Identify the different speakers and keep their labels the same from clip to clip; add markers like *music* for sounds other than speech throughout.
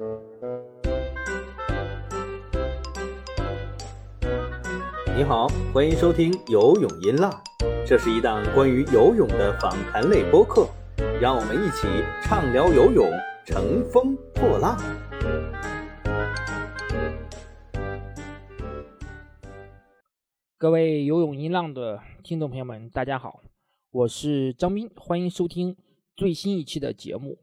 Speaker 1: 你好，欢迎收听游泳音浪，这是一档关于游泳的访谈类播客，让我们一起畅聊游泳，乘风破浪。
Speaker 2: 各位游泳音浪的听众朋友们，大家好，我是张斌，欢迎收听最新一期的节目。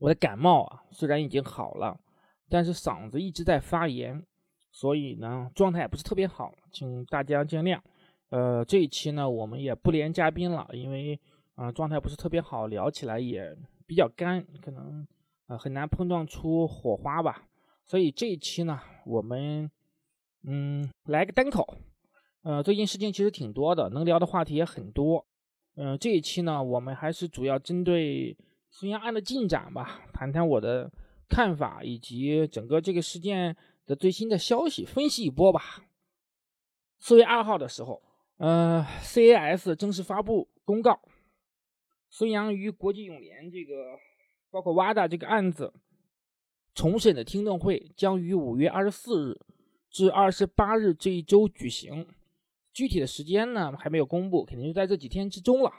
Speaker 2: 我的感冒啊，虽然已经好了，但是嗓子一直在发炎。所以呢，状态也不是特别好，请大家见谅。呃，这一期呢，我们也不连嘉宾了，因为啊，状态不是特别好，聊起来也比较干，可能呃很难碰撞出火花吧。所以这一期呢，我们嗯来个单口。呃，最近事情其实挺多的，能聊的话题也很多。嗯，这一期呢，我们还是主要针对孙杨案的进展吧，谈谈我的看法以及整个这个事件。的最新的消息分析一波吧。四月二号的时候，呃，CAS 正式发布公告，孙杨与国际泳联这个包括 WADA 这个案子重审的听证会将于五月二十四日至二十八日这一周举行，具体的时间呢还没有公布，肯定就在这几天之中了。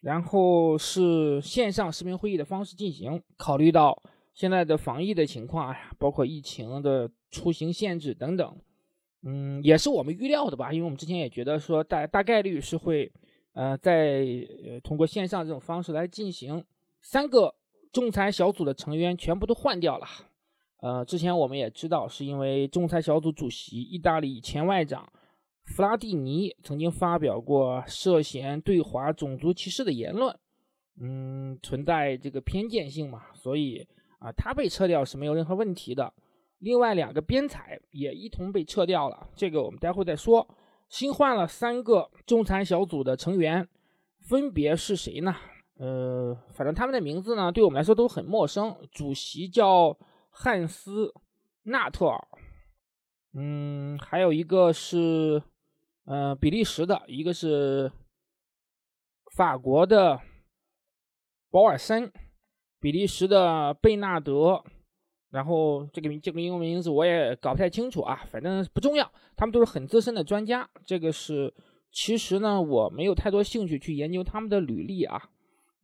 Speaker 2: 然后是线上视频会议的方式进行，考虑到现在的防疫的情况呀，包括疫情的。出行限制等等，嗯，也是我们预料的吧，因为我们之前也觉得说大大概率是会，呃，在呃通过线上这种方式来进行。三个仲裁小组的成员全部都换掉了，呃，之前我们也知道是因为仲裁小组主席意大利前外长弗拉蒂尼曾经发表过涉嫌对华种族歧视的言论，嗯，存在这个偏见性嘛，所以啊，他被撤掉是没有任何问题的。另外两个编采也一同被撤掉了，这个我们待会再说。新换了三个仲裁小组的成员，分别是谁呢？呃，反正他们的名字呢，对我们来说都很陌生。主席叫汉斯·纳特尔，嗯，还有一个是呃比利时的，一个是法国的保尔森，比利时的贝纳德。然后这个名这个英文名字我也搞不太清楚啊，反正不重要。他们都是很资深的专家。这个是其实呢，我没有太多兴趣去研究他们的履历啊。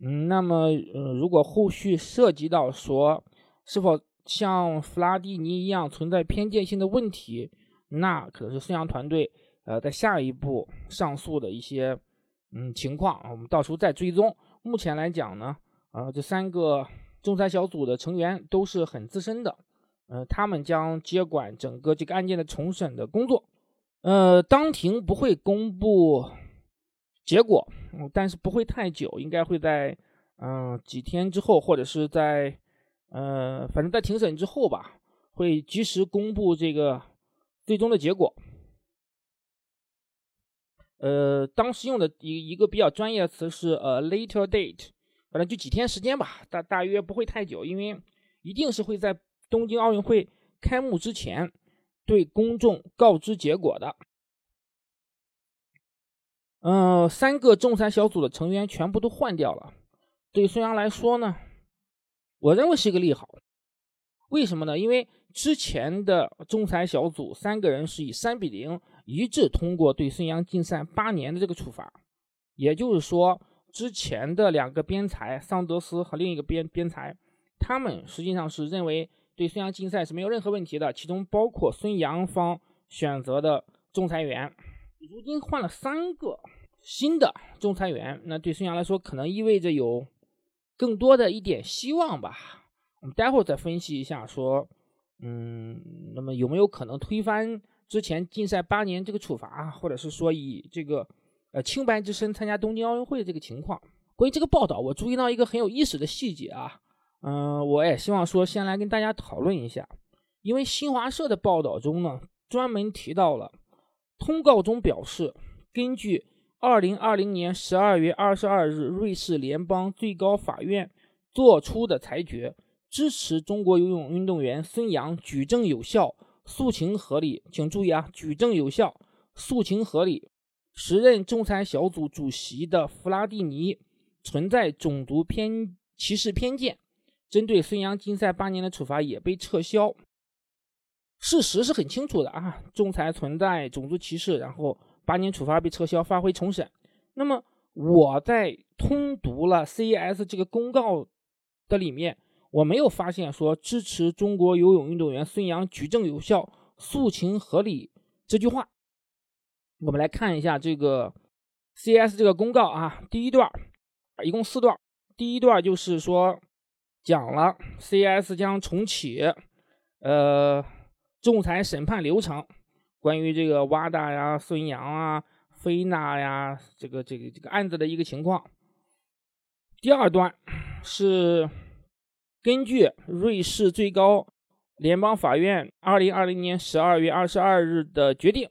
Speaker 2: 嗯，那么呃，如果后续涉及到说是否像弗拉蒂尼一样存在偏见性的问题，那可能是孙杨团队呃在下一步上诉的一些嗯情况，我们到时候再追踪。目前来讲呢，呃，这三个。仲裁小组的成员都是很资深的，呃，他们将接管整个这个案件的重审的工作。呃，当庭不会公布结果，但是不会太久，应该会在嗯几天之后，或者是在呃，反正在庭审之后吧，会及时公布这个最终的结果。呃，当时用的一一个比较专业的词是呃 later date。反正就几天时间吧，大大约不会太久，因为一定是会在东京奥运会开幕之前对公众告知结果的。嗯，三个仲裁小组的成员全部都换掉了，对孙杨来说呢，我认为是一个利好。为什么呢？因为之前的仲裁小组三个人是以三比零一致通过对孙杨禁赛八年的这个处罚，也就是说。之前的两个边裁桑德斯和另一个边边裁，他们实际上是认为对孙杨禁赛是没有任何问题的，其中包括孙杨方选择的仲裁员。如今换了三个新的仲裁员，那对孙杨来说可能意味着有更多的一点希望吧。我们待会儿再分析一下，说，嗯，那么有没有可能推翻之前禁赛八年这个处罚，或者是说以这个。呃，清白之身参加东京奥运会的这个情况，关于这个报道，我注意到一个很有意思的细节啊，嗯，我也希望说先来跟大家讨论一下，因为新华社的报道中呢，专门提到了通告中表示，根据二零二零年十二月二十二日瑞士联邦最高法院作出的裁决，支持中国游泳运动员孙杨举证有效，诉请合理，请注意啊，举证有效，诉请合理。时任仲裁小组主席的弗拉蒂尼存在种族偏歧视偏见，针对孙杨禁赛八年的处罚也被撤销。事实是很清楚的啊，仲裁存在种族歧视，然后八年处罚被撤销，发回重审。那么我在通读了 CES 这个公告的里面，我没有发现说支持中国游泳运动员孙杨举证有效、诉请合理这句话。我们来看一下这个 CS 这个公告啊，第一段一共四段，第一段就是说讲了 CS 将重启，呃。仲裁审判流程，关于这个瓦达呀、孙杨啊、菲娜呀，这个这个这个案子的一个情况。第二段是根据瑞士最高联邦法院二零二零年十二月二十二日的决定，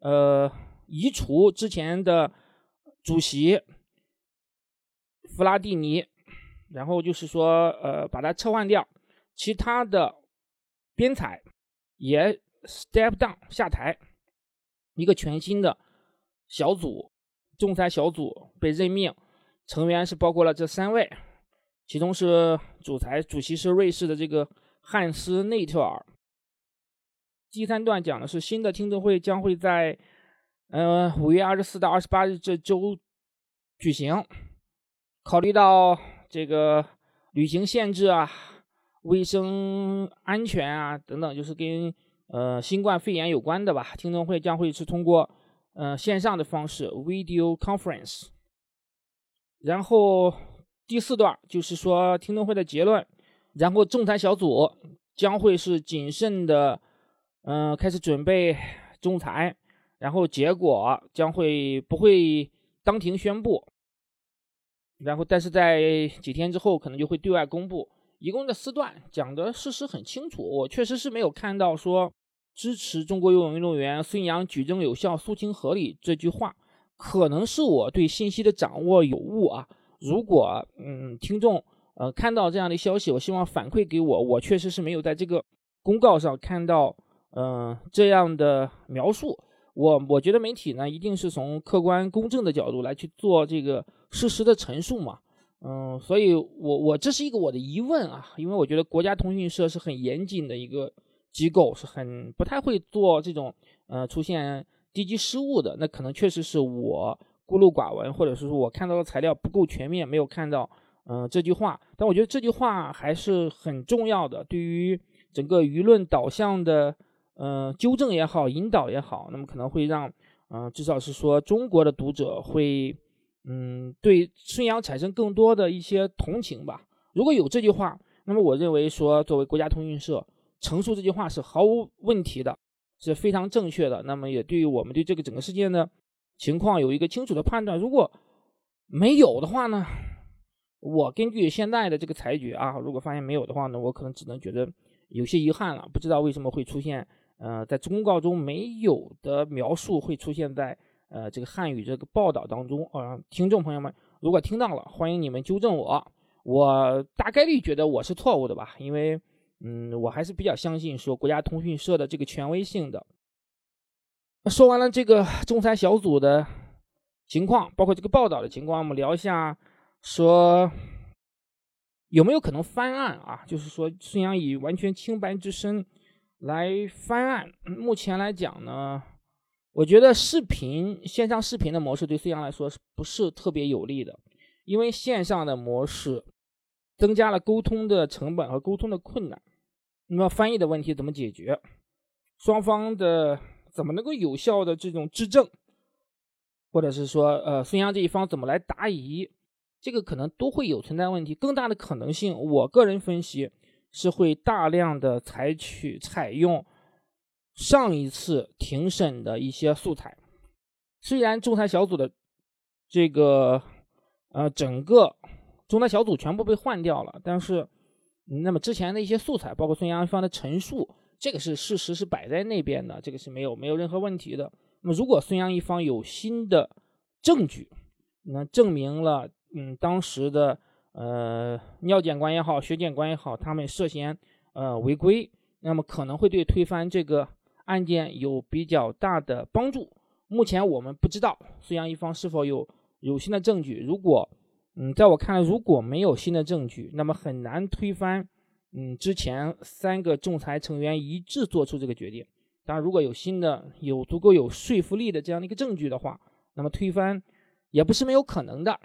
Speaker 2: 呃，移除之前的主席弗拉蒂尼，然后就是说，呃，把他撤换掉，其他的编采。也 step down 下台，一个全新的小组仲裁小组被任命，成员是包括了这三位，其中是主裁主席是瑞士的这个汉斯内特尔。第三段讲的是新的听证会将会在嗯五月二十四到二十八日这周举行，考虑到这个旅行限制啊。卫生安全啊，等等，就是跟呃新冠肺炎有关的吧。听证会将会是通过呃线上的方式 （video conference）。然后第四段就是说听证会的结论，然后仲裁小组将会是谨慎的，嗯，开始准备仲裁，然后结果将会不会当庭宣布，然后但是在几天之后可能就会对外公布。一共的四段讲的事实很清楚，我确实是没有看到说支持中国游泳运动员孙杨举证有效、诉请合理这句话，可能是我对信息的掌握有误啊。如果嗯听众呃看到这样的消息，我希望反馈给我，我确实是没有在这个公告上看到嗯这样的描述。我我觉得媒体呢一定是从客观公正的角度来去做这个事实的陈述嘛。嗯，所以，我我这是一个我的疑问啊，因为我觉得国家通讯社是很严谨的一个机构，是很不太会做这种呃出现低级失误的。那可能确实是我孤陋寡闻，或者是说我看到的材料不够全面，没有看到嗯这句话。但我觉得这句话还是很重要的，对于整个舆论导向的嗯纠正也好，引导也好，那么可能会让嗯至少是说中国的读者会。嗯，对孙杨产生更多的一些同情吧。如果有这句话，那么我认为说，作为国家通讯社陈述这句话是毫无问题的，是非常正确的。那么也对于我们对这个整个事件的情况有一个清楚的判断。如果没有的话呢，我根据现在的这个裁决啊，如果发现没有的话呢，我可能只能觉得有些遗憾了。不知道为什么会出现，呃，在公告中没有的描述会出现在。呃，这个汉语这个报道当中啊，听众朋友们，如果听到了，欢迎你们纠正我。我大概率觉得我是错误的吧，因为，嗯，我还是比较相信说国家通讯社的这个权威性的。说完了这个仲裁小组的情况，包括这个报道的情况，我们聊一下，说有没有可能翻案啊？就是说孙杨以完全清白之身来翻案。目前来讲呢？我觉得视频线上视频的模式对孙杨来说是不是特别有利的？因为线上的模式增加了沟通的成本和沟通的困难。那么翻译的问题怎么解决？双方的怎么能够有效的这种质证？或者是说，呃，孙杨这一方怎么来答疑？这个可能都会有存在问题。更大的可能性，我个人分析是会大量的采取采用。上一次庭审的一些素材，虽然仲裁小组的这个呃整个仲裁小组全部被换掉了，但是那么之前的一些素材，包括孙杨一方的陈述，这个是事实是摆在那边的，这个是没有没有任何问题的。那么如果孙杨一方有新的证据，那证明了嗯当时的呃尿检官也好，血检官也好，他们涉嫌呃违规，那么可能会对推翻这个。案件有比较大的帮助。目前我们不知道孙杨一方是否有有新的证据。如果嗯，在我看来，如果没有新的证据，那么很难推翻嗯之前三个仲裁成员一致做出这个决定。当然，如果有新的、有足够有说服力的这样的一个证据的话，那么推翻也不是没有可能的，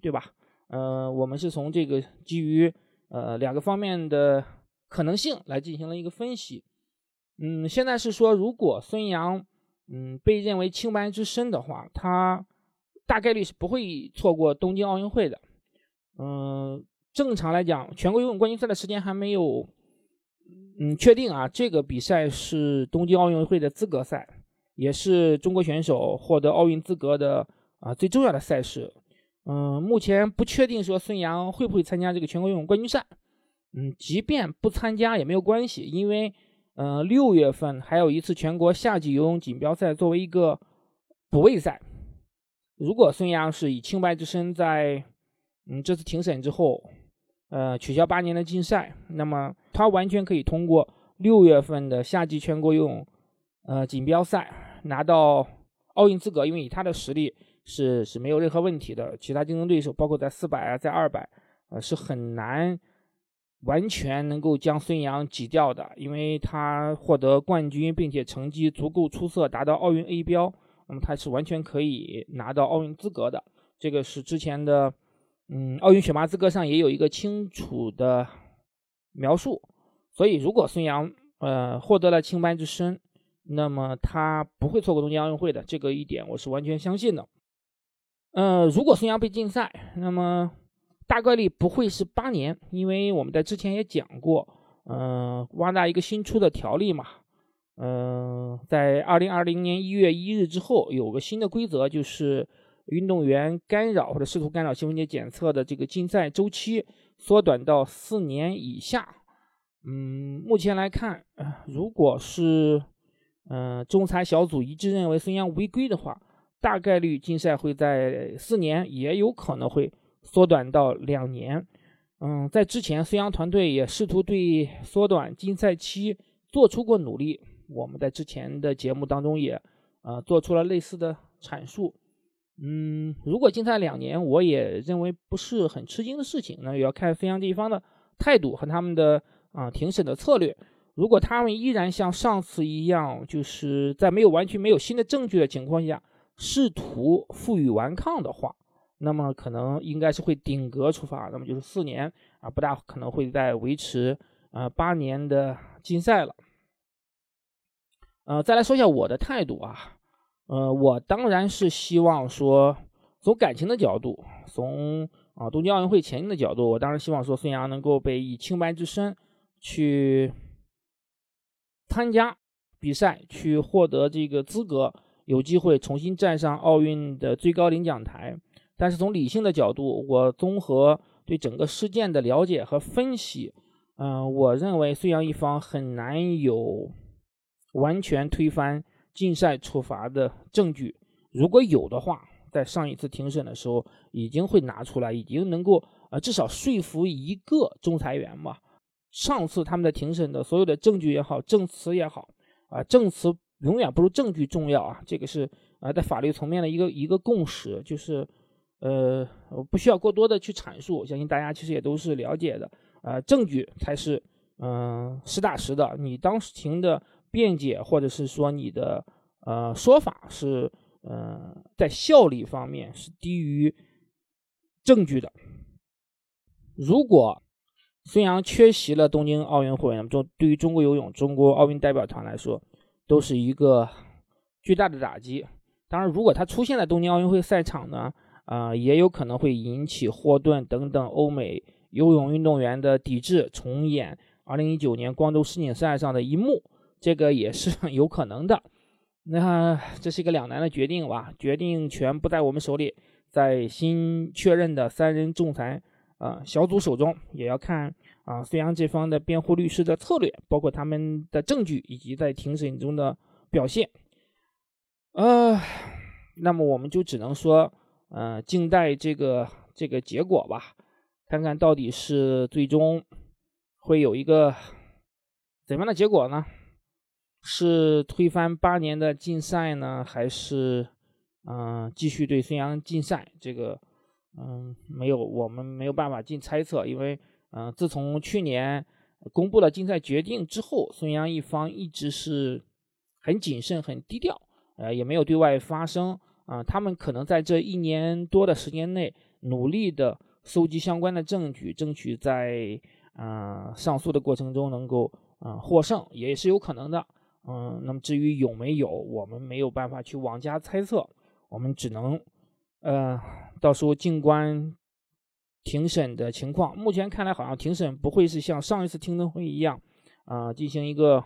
Speaker 2: 对吧？呃，我们是从这个基于呃两个方面的可能性来进行了一个分析。嗯，现在是说，如果孙杨嗯被认为清白之身的话，他大概率是不会错过东京奥运会的。嗯，正常来讲，全国游泳冠军赛的时间还没有嗯确定啊。这个比赛是东京奥运会的资格赛，也是中国选手获得奥运资格的啊最重要的赛事。嗯，目前不确定说孙杨会不会参加这个全国游泳冠军赛。嗯，即便不参加也没有关系，因为，嗯，六月份还有一次全国夏季游泳锦标赛作为一个补位赛。如果孙杨是以清白之身在，嗯，这次庭审之后，呃，取消八年的禁赛，那么他完全可以通过六月份的夏季全国游泳，呃，锦标赛拿到奥运资格，因为以他的实力。是是没有任何问题的，其他竞争对手包括在四百啊，在二百，呃，是很难完全能够将孙杨挤掉的，因为他获得冠军，并且成绩足够出色，达到奥运 A 标，那么他是完全可以拿到奥运资格的。这个是之前的，嗯，奥运选拔资格上也有一个清楚的描述。所以，如果孙杨呃获得了清白之身，那么他不会错过东京奥运会的，这个一点我是完全相信的。呃，如果孙杨被禁赛，那么大概率不会是八年，因为我们在之前也讲过，嗯，挖大一个新出的条例嘛，嗯，在二零二零年一月一日之后，有个新的规则，就是运动员干扰或者试图干扰兴奋剂检测的这个禁赛周期缩短到四年以下。嗯，目前来看，如果是嗯仲裁小组一致认为孙杨违规的话。大概率禁赛会在四年，也有可能会缩短到两年。嗯，在之前，孙杨团队也试图对缩短禁赛期做出过努力。我们在之前的节目当中也呃做出了类似的阐述。嗯，如果禁赛两年，我也认为不是很吃惊的事情。那也要看孙杨这一方的态度和他们的啊庭审的策略。如果他们依然像上次一样，就是在没有完全没有新的证据的情况下。试图负隅顽抗的话，那么可能应该是会顶格处罚，那么就是四年啊，不大可能会再维持啊八年的禁赛了。呃，再来说一下我的态度啊，呃，我当然是希望说，从感情的角度，从啊东京奥运会前景的角度，我当然希望说孙杨能够被以清白之身去参加比赛，去获得这个资格。有机会重新站上奥运的最高领奖台，但是从理性的角度，我综合对整个事件的了解和分析，嗯，我认为孙杨一方很难有完全推翻禁赛处罚的证据。如果有的话，在上一次庭审的时候已经会拿出来，已经能够呃至少说服一个仲裁员嘛。上次他们的庭审的所有的证据也好，证词也好，啊，证词。永远不如证据重要啊！这个是啊，在法律层面的一个一个共识，就是呃，我不需要过多的去阐述，相信大家其实也都是了解的啊。证据才是嗯实打实的，你当庭的辩解或者是说你的呃说法是呃在效力方面是低于证据的。如果孙杨缺席了东京奥运会，那么中对于中国游泳、中国奥运代表团来说，都是一个巨大的打击。当然，如果他出现在东京奥运会赛场呢，啊，也有可能会引起霍顿等等欧美游泳运动员的抵制，重演2019年光州世锦赛上的一幕，这个也是 *laughs* 有可能的。那这是一个两难的决定吧？决定权不在我们手里，在新确认的三人仲裁啊小组手中，也要看。啊，孙杨这方的辩护律师的策略，包括他们的证据以及在庭审中的表现，呃，那么我们就只能说，呃，静待这个这个结果吧，看看到底是最终会有一个怎样的结果呢？是推翻八年的禁赛呢，还是嗯继续对孙杨禁赛？这个嗯，没有，我们没有办法进猜测，因为嗯，自从去年公布了竞赛决定之后，孙杨一方一直是很谨慎、很低调，呃，也没有对外发声啊。他们可能在这一年多的时间内，努力的搜集相关的证据，争取在嗯上诉的过程中能够嗯获胜，也是有可能的。嗯，那么至于有没有，我们没有办法去妄加猜测，我们只能，呃，到时候静观庭审的情况。目前看来，好像庭审不会是像上一次听证会一样，啊，进行一个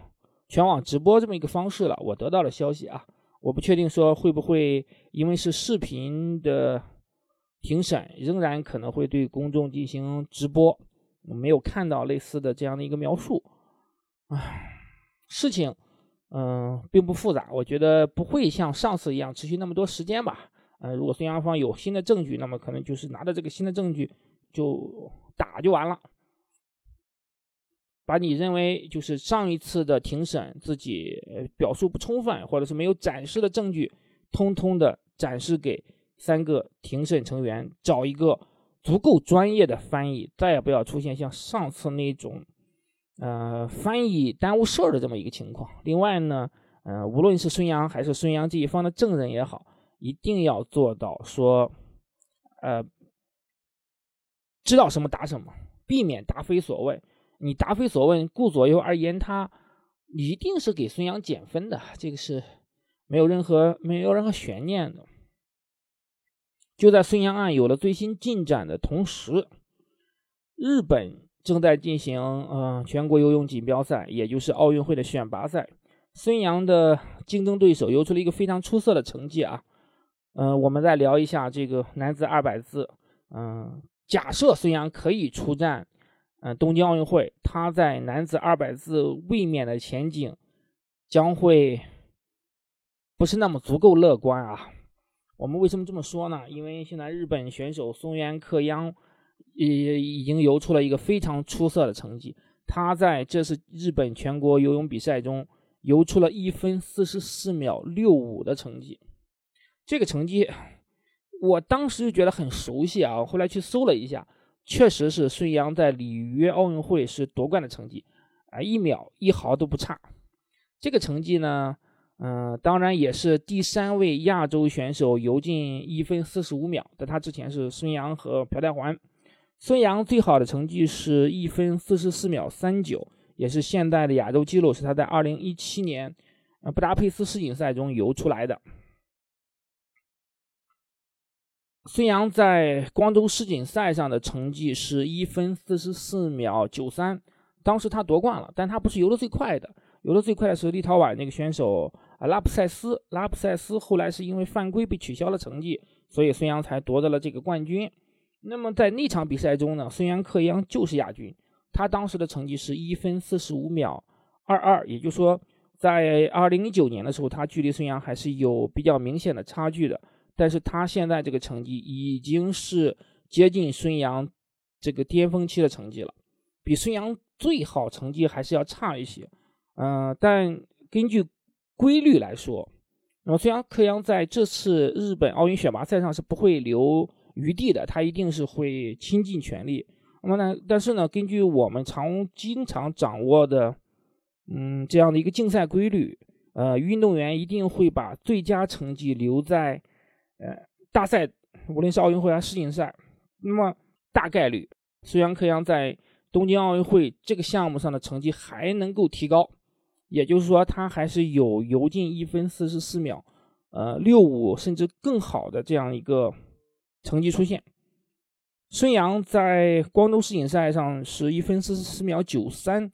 Speaker 2: 全网直播这么一个方式了。我得到了消息啊，我不确定说会不会因为是视频的庭审，仍然可能会对公众进行直播。我没有看到类似的这样的一个描述，唉，事情。嗯，并不复杂，我觉得不会像上次一样持续那么多时间吧。呃，如果孙杨方有新的证据，那么可能就是拿着这个新的证据就打就完了，把你认为就是上一次的庭审自己表述不充分或者是没有展示的证据，通通的展示给三个庭审成员，找一个足够专业的翻译，再也不要出现像上次那种。呃，翻译耽误事儿的这么一个情况。另外呢，呃，无论是孙杨还是孙杨这一方的证人也好，一定要做到说，呃，知道什么答什么，避免答非所问。你答非所问，顾左右而言他，一定是给孙杨减分的，这个是没有任何没有任何悬念的。就在孙杨案有了最新进展的同时，日本。正在进行，嗯，全国游泳锦标赛，也就是奥运会的选拔赛。孙杨的竞争对手游出了一个非常出色的成绩啊，嗯，我们再聊一下这个男子二百字，嗯，假设孙杨可以出战，嗯，东京奥运会，他在男子二百字卫冕的前景将会不是那么足够乐观啊。我们为什么这么说呢？因为现在日本选手松原克央。也已经游出了一个非常出色的成绩。他在这次日本全国游泳比赛中游出了一分四十四秒六五的成绩。这个成绩，我当时就觉得很熟悉啊。后来去搜了一下，确实是孙杨在里约奥运会时夺冠的成绩啊，一秒一毫都不差。这个成绩呢，嗯，当然也是第三位亚洲选手游进一分四十五秒，在他之前是孙杨和朴泰桓。孙杨最好的成绩是一分四十四秒三九，也是现代的亚洲纪录，是他在二零一七年布达佩斯世锦赛中游出来的。孙杨在光州世锦赛上的成绩是一分四十四秒九三，当时他夺冠了，但他不是游的最快的，游的最快的是立陶宛那个选手啊拉普塞斯，拉普塞斯后来是因为犯规被取消了成绩，所以孙杨才夺得了这个冠军。那么在那场比赛中呢，孙杨克央就是亚军，他当时的成绩是一分四十五秒二二，也就是说，在二零一九年的时候，他距离孙杨还是有比较明显的差距的。但是他现在这个成绩已经是接近孙杨这个巅峰期的成绩了，比孙杨最好成绩还是要差一些。嗯，但根据规律来说，那么孙杨克央在这次日本奥运选拔赛上是不会留。余地的，他一定是会倾尽全力。那么呢？但是呢，根据我们常经常掌握的，嗯，这样的一个竞赛规律，呃，运动员一定会把最佳成绩留在，呃，大赛，无论是奥运会还是世锦赛。那么大概率，孙杨、柯阳在东京奥运会这个项目上的成绩还能够提高，也就是说，他还是有游进一分四十四秒，呃，六五甚至更好的这样一个。成绩出现，孙杨在光州世锦赛上是一分四十四秒九三，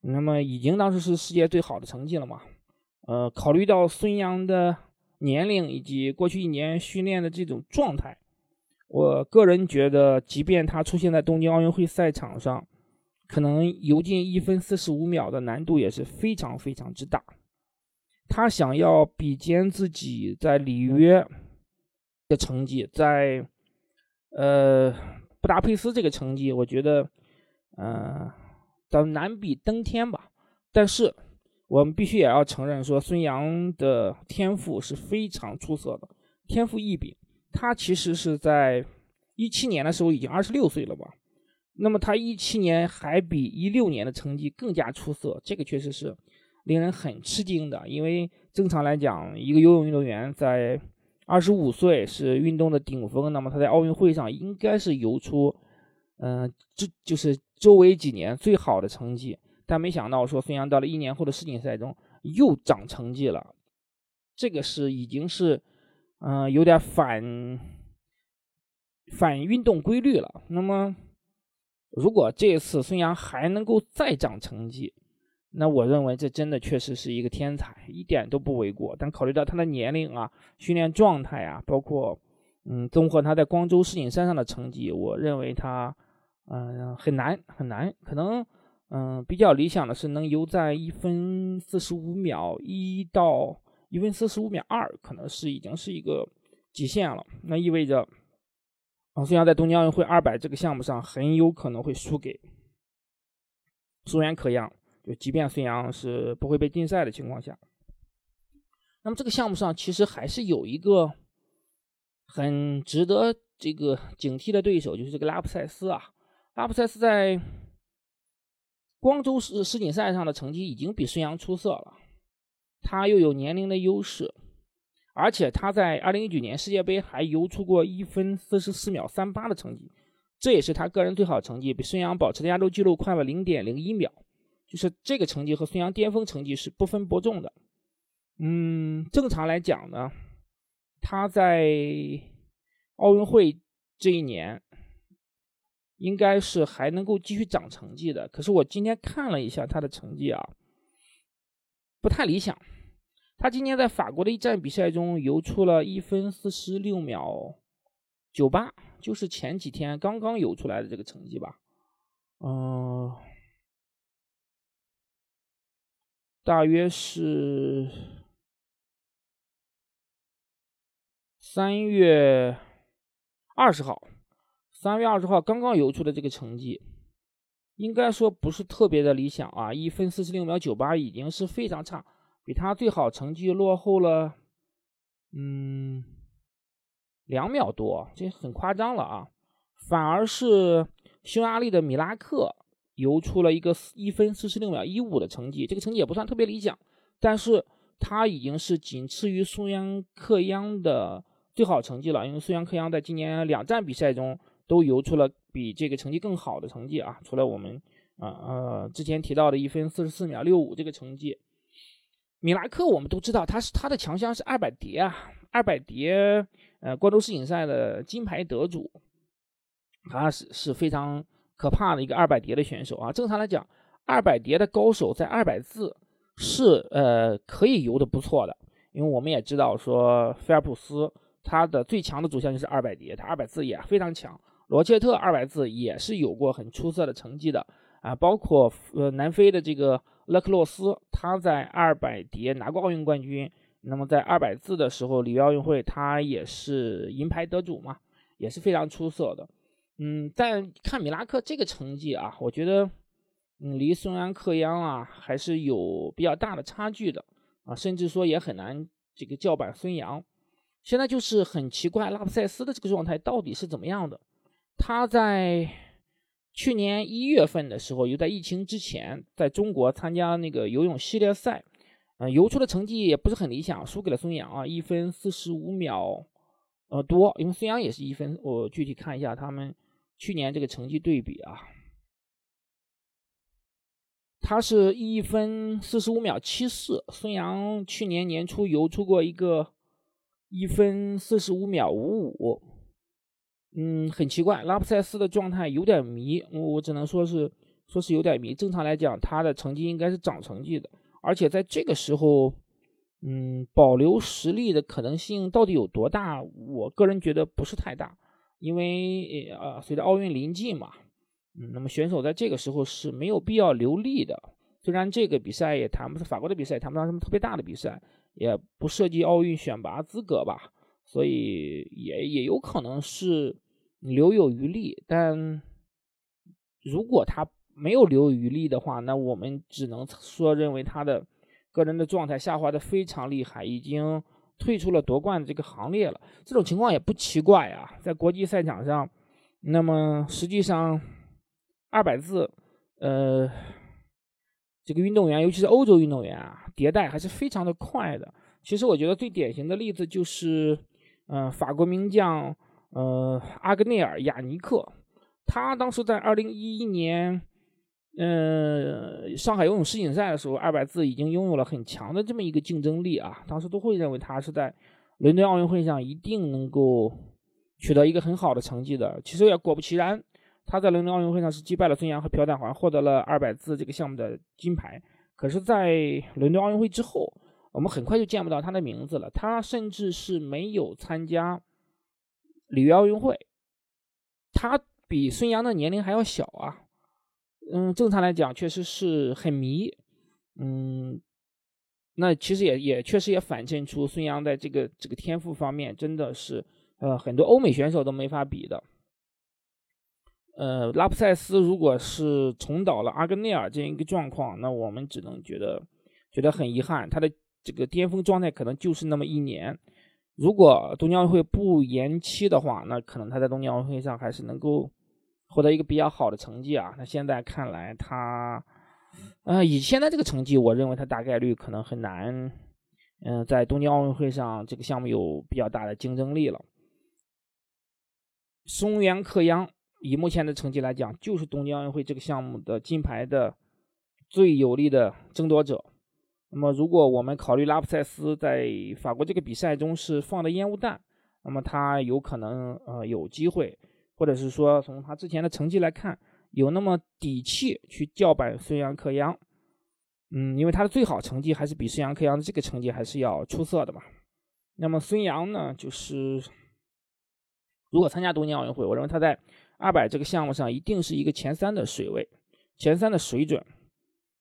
Speaker 2: 那么已经当时是世界最好的成绩了嘛？呃，考虑到孙杨的年龄以及过去一年训练的这种状态，我个人觉得，即便他出现在东京奥运会赛场上，可能游进一分四十五秒的难度也是非常非常之大。他想要比肩自己在里约。的成绩在，呃，布达佩斯这个成绩，我觉得，嗯，叫难比登天吧。但是我们必须也要承认，说孙杨的天赋是非常出色的，天赋异禀。他其实是在一七年的时候已经二十六岁了吧？那么他一七年还比一六年的成绩更加出色，这个确实是令人很吃惊的。因为正常来讲，一个游泳运动员在二十五岁是运动的顶峰，那么他在奥运会上应该是游出，嗯，这就是周围几年最好的成绩。但没想到说孙杨到了一年后的世锦赛中又涨成绩了，这个是已经是，嗯，有点反反运动规律了。那么，如果这次孙杨还能够再涨成绩，那我认为这真的确实是一个天才，一点都不为过。但考虑到他的年龄啊、训练状态啊，包括嗯，综合他在光州世锦赛上的成绩，我认为他嗯很难很难。可能嗯比较理想的是能游在一分四十五秒一到一分四十五秒二，可能是已经是一个极限了。那意味着啊，孙杨在东京奥运会二百这个项目上很有可能会输给苏元可样。就即便孙杨是不会被禁赛的情况下，那么这个项目上其实还是有一个很值得这个警惕的对手，就是这个拉普塞斯啊。拉普塞斯在光州世世锦赛上的成绩已经比孙杨出色了，他又有年龄的优势，而且他在二零一九年世界杯还游出过一分四十四秒三八的成绩，这也是他个人最好成绩，比孙杨保持的亚洲纪录快了零点零一秒。就是这个成绩和孙杨巅峰成绩是不分伯仲的。嗯，正常来讲呢，他在奥运会这一年应该是还能够继续涨成绩的。可是我今天看了一下他的成绩啊，不太理想。他今年在法国的一站比赛中游出了一分四十六秒九八，就是前几天刚刚游出来的这个成绩吧。嗯。大约是三月二十号，三月二十号刚刚游出的这个成绩，应该说不是特别的理想啊，一分四十六秒九八已经是非常差，比他最好成绩落后了，嗯，两秒多，这很夸张了啊，反而是匈牙利的米拉克。游出了一个一分四十六秒一五的成绩，这个成绩也不算特别理想，但是他已经是仅次于苏央克央的最好成绩了。因为苏央克央在今年两站比赛中都游出了比这个成绩更好的成绩啊，除了我们啊呃之前提到的一分四十四秒六五这个成绩。米拉克我们都知道他是他的强项是二百蝶啊，二百蝶呃光州世锦赛的金牌得主，他是是非常。可怕的一个二百蝶的选手啊！正常来讲，二百蝶的高手在二百字是呃可以游的不错的，因为我们也知道说菲尔普斯他的最强的主项就是二百蝶，他二百字也非常强。罗切特二百字也是有过很出色的成绩的啊，包括呃南非的这个勒克洛斯，他在二百蝶拿过奥运冠军。那么在二百字的时候，里约奥运会他也是银牌得主嘛，也是非常出色的。嗯，但看米拉克这个成绩啊，我觉得，嗯，离孙安、克央啊还是有比较大的差距的啊，甚至说也很难这个叫板孙杨。现在就是很奇怪，拉普塞斯的这个状态到底是怎么样的？他在去年一月份的时候，又在疫情之前，在中国参加那个游泳系列赛，嗯，游出的成绩也不是很理想，输给了孙杨啊，一分四十五秒，呃多，因为孙杨也是一分，我具体看一下他们。去年这个成绩对比啊，他是一分四十五秒七四。孙杨去年年初游出过一个一分四十五秒五五，嗯，很奇怪，拉普塞斯的状态有点迷，我只能说是说是有点迷。正常来讲，他的成绩应该是涨成绩的，而且在这个时候，嗯，保留实力的可能性到底有多大？我个人觉得不是太大。因为呃，随着奥运临近嘛，嗯，那么选手在这个时候是没有必要留力的。虽然这个比赛也谈不上法国的比赛，谈不上什么特别大的比赛，也不涉及奥运选拔资格吧，所以也也有可能是留有余力。但如果他没有留余力的话，那我们只能说认为他的个人的状态下滑的非常厉害，已经。退出了夺冠这个行列了，这种情况也不奇怪啊。在国际赛场上，那么实际上，二百字，呃，这个运动员，尤其是欧洲运动员啊，迭代还是非常的快的。其实我觉得最典型的例子就是，嗯，法国名将，呃，阿格内尔·雅尼克，他当时在二零一一年，呃，上海游泳世锦赛的时候，二百字已经拥有了很强的这么一个竞争力啊，当时都会认为他是在伦敦奥运会上一定能够。取得一个很好的成绩的，其实也果不其然，他在伦敦奥运会上是击败了孙杨和朴赞桓，获得了二百字这个项目的金牌。可是，在伦敦奥运会之后，我们很快就见不到他的名字了。他甚至是没有参加里约奥运会。他比孙杨的年龄还要小啊。嗯，正常来讲，确实是很迷。嗯，那其实也也确实也反衬出孙杨在这个这个天赋方面真的是。呃，很多欧美选手都没法比的。呃，拉普塞斯如果是重蹈了阿根内尔这样一个状况，那我们只能觉得觉得很遗憾，他的这个巅峰状态可能就是那么一年。如果东京奥运会不延期的话，那可能他在东京奥运会上还是能够获得一个比较好的成绩啊。那现在看来，他呃以现在这个成绩，我认为他大概率可能很难，嗯，在东京奥运会上这个项目有比较大的竞争力了。松原克央以目前的成绩来讲，就是东京奥运会这个项目的金牌的最有力的争夺者。那么，如果我们考虑拉普塞斯在法国这个比赛中是放的烟雾弹，那么他有可能呃有机会，或者是说从他之前的成绩来看，有那么底气去叫板孙杨克央。嗯，因为他的最好成绩还是比孙杨克央的这个成绩还是要出色的嘛。那么孙杨呢，就是。如果参加东京奥运会，我认为他在二百这个项目上一定是一个前三的水位，前三的水准，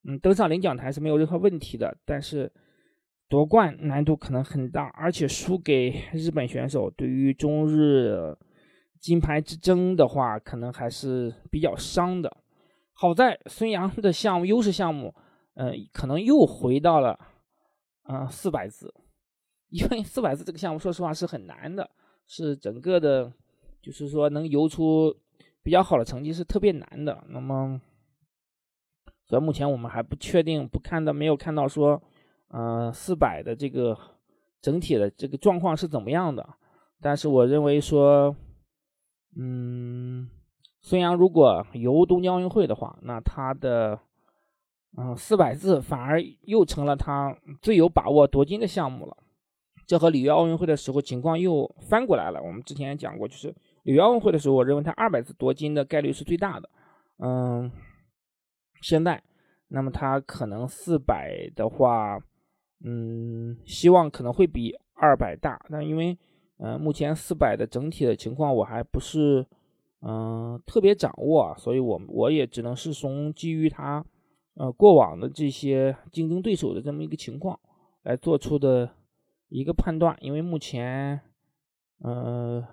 Speaker 2: 嗯，登上领奖台是没有任何问题的。但是夺冠难度可能很大，而且输给日本选手，对于中日金牌之争的话，可能还是比较伤的。好在孙杨的项目优势项目，嗯，可能又回到了嗯四百字，因为四百字这个项目说实话是很难的，是整个的。就是说，能游出比较好的成绩是特别难的。那么，所以目前我们还不确定，不看到没有看到说，嗯，四百的这个整体的这个状况是怎么样的。但是我认为说，嗯，孙杨如果游东京奥运会的话，那他的嗯四百字反而又成了他最有把握夺金的项目了。这和里约奥运会的时候情况又翻过来了。我们之前也讲过，就是。里约奥运会的时候，我认为他二百字夺金的概率是最大的。嗯，现在，那么他可能四百的话，嗯，希望可能会比二百大。但因为，嗯，目前四百的整体的情况我还不是，嗯，特别掌握，所以我我也只能是从基于他，呃，过往的这些竞争对手的这么一个情况来做出的一个判断。因为目前，嗯。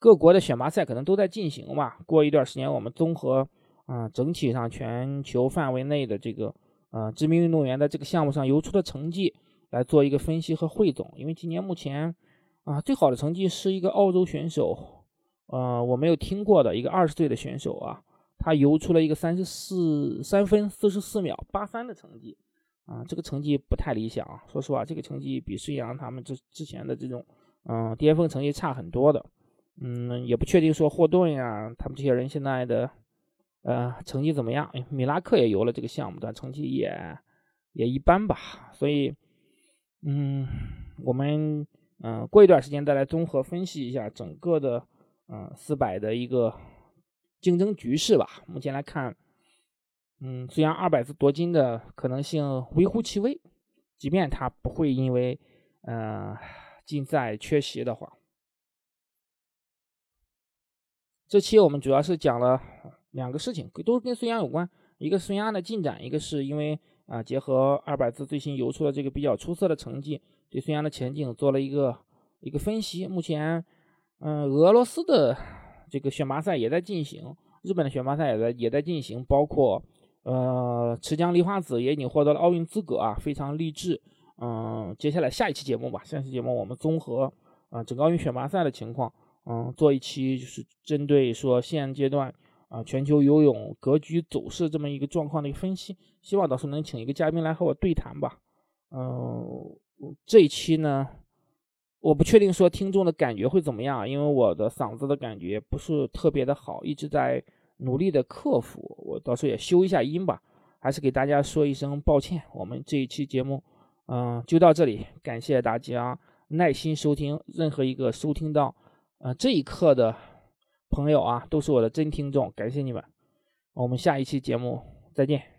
Speaker 2: 各国的选拔赛可能都在进行吧。过一段时间，我们综合啊整体上全球范围内的这个呃知名运动员的这个项目上游出的成绩来做一个分析和汇总。因为今年目前啊最好的成绩是一个澳洲选手，呃我没有听过的一个二十岁的选手啊，他游出了一个三十四三分四十四秒八三的成绩啊，这个成绩不太理想。说实话，这个成绩比孙杨他们之之前的这种嗯巅峰成绩差很多的。嗯，也不确定说霍顿呀，他们这些人现在的呃成绩怎么样？米拉克也游了这个项目，但成绩也也一般吧。所以，嗯，我们嗯过一段时间再来综合分析一下整个的嗯四百的一个竞争局势吧。目前来看，嗯，虽然二百字夺金的可能性微乎其微，即便他不会因为嗯竞赛缺席的话。这期我们主要是讲了两个事情，都跟孙杨有关。一个孙杨的进展，一个是因为啊，结合二百字最新游出的这个比较出色的成绩，对孙杨的前景做了一个一个分析。目前，嗯，俄罗斯的这个选拔赛也在进行，日本的选拔赛也在也在进行，包括呃，池江梨花子也已经获得了奥运资格啊，非常励志。嗯，接下来下一期节目吧，下一期节目我们综合啊整个奥运选拔赛的情况。嗯，做一期就是针对说现阶段啊全球游泳格局走势这么一个状况的一个分析，希望到时候能请一个嘉宾来和我对谈吧。嗯，这一期呢，我不确定说听众的感觉会怎么样，因为我的嗓子的感觉不是特别的好，一直在努力的克服，我到时候也修一下音吧。还是给大家说一声抱歉，我们这一期节目，嗯，就到这里，感谢大家耐心收听。任何一个收听到，呃，这一刻的朋友啊，都是我的真听众，感谢你们。我们下一期节目再见。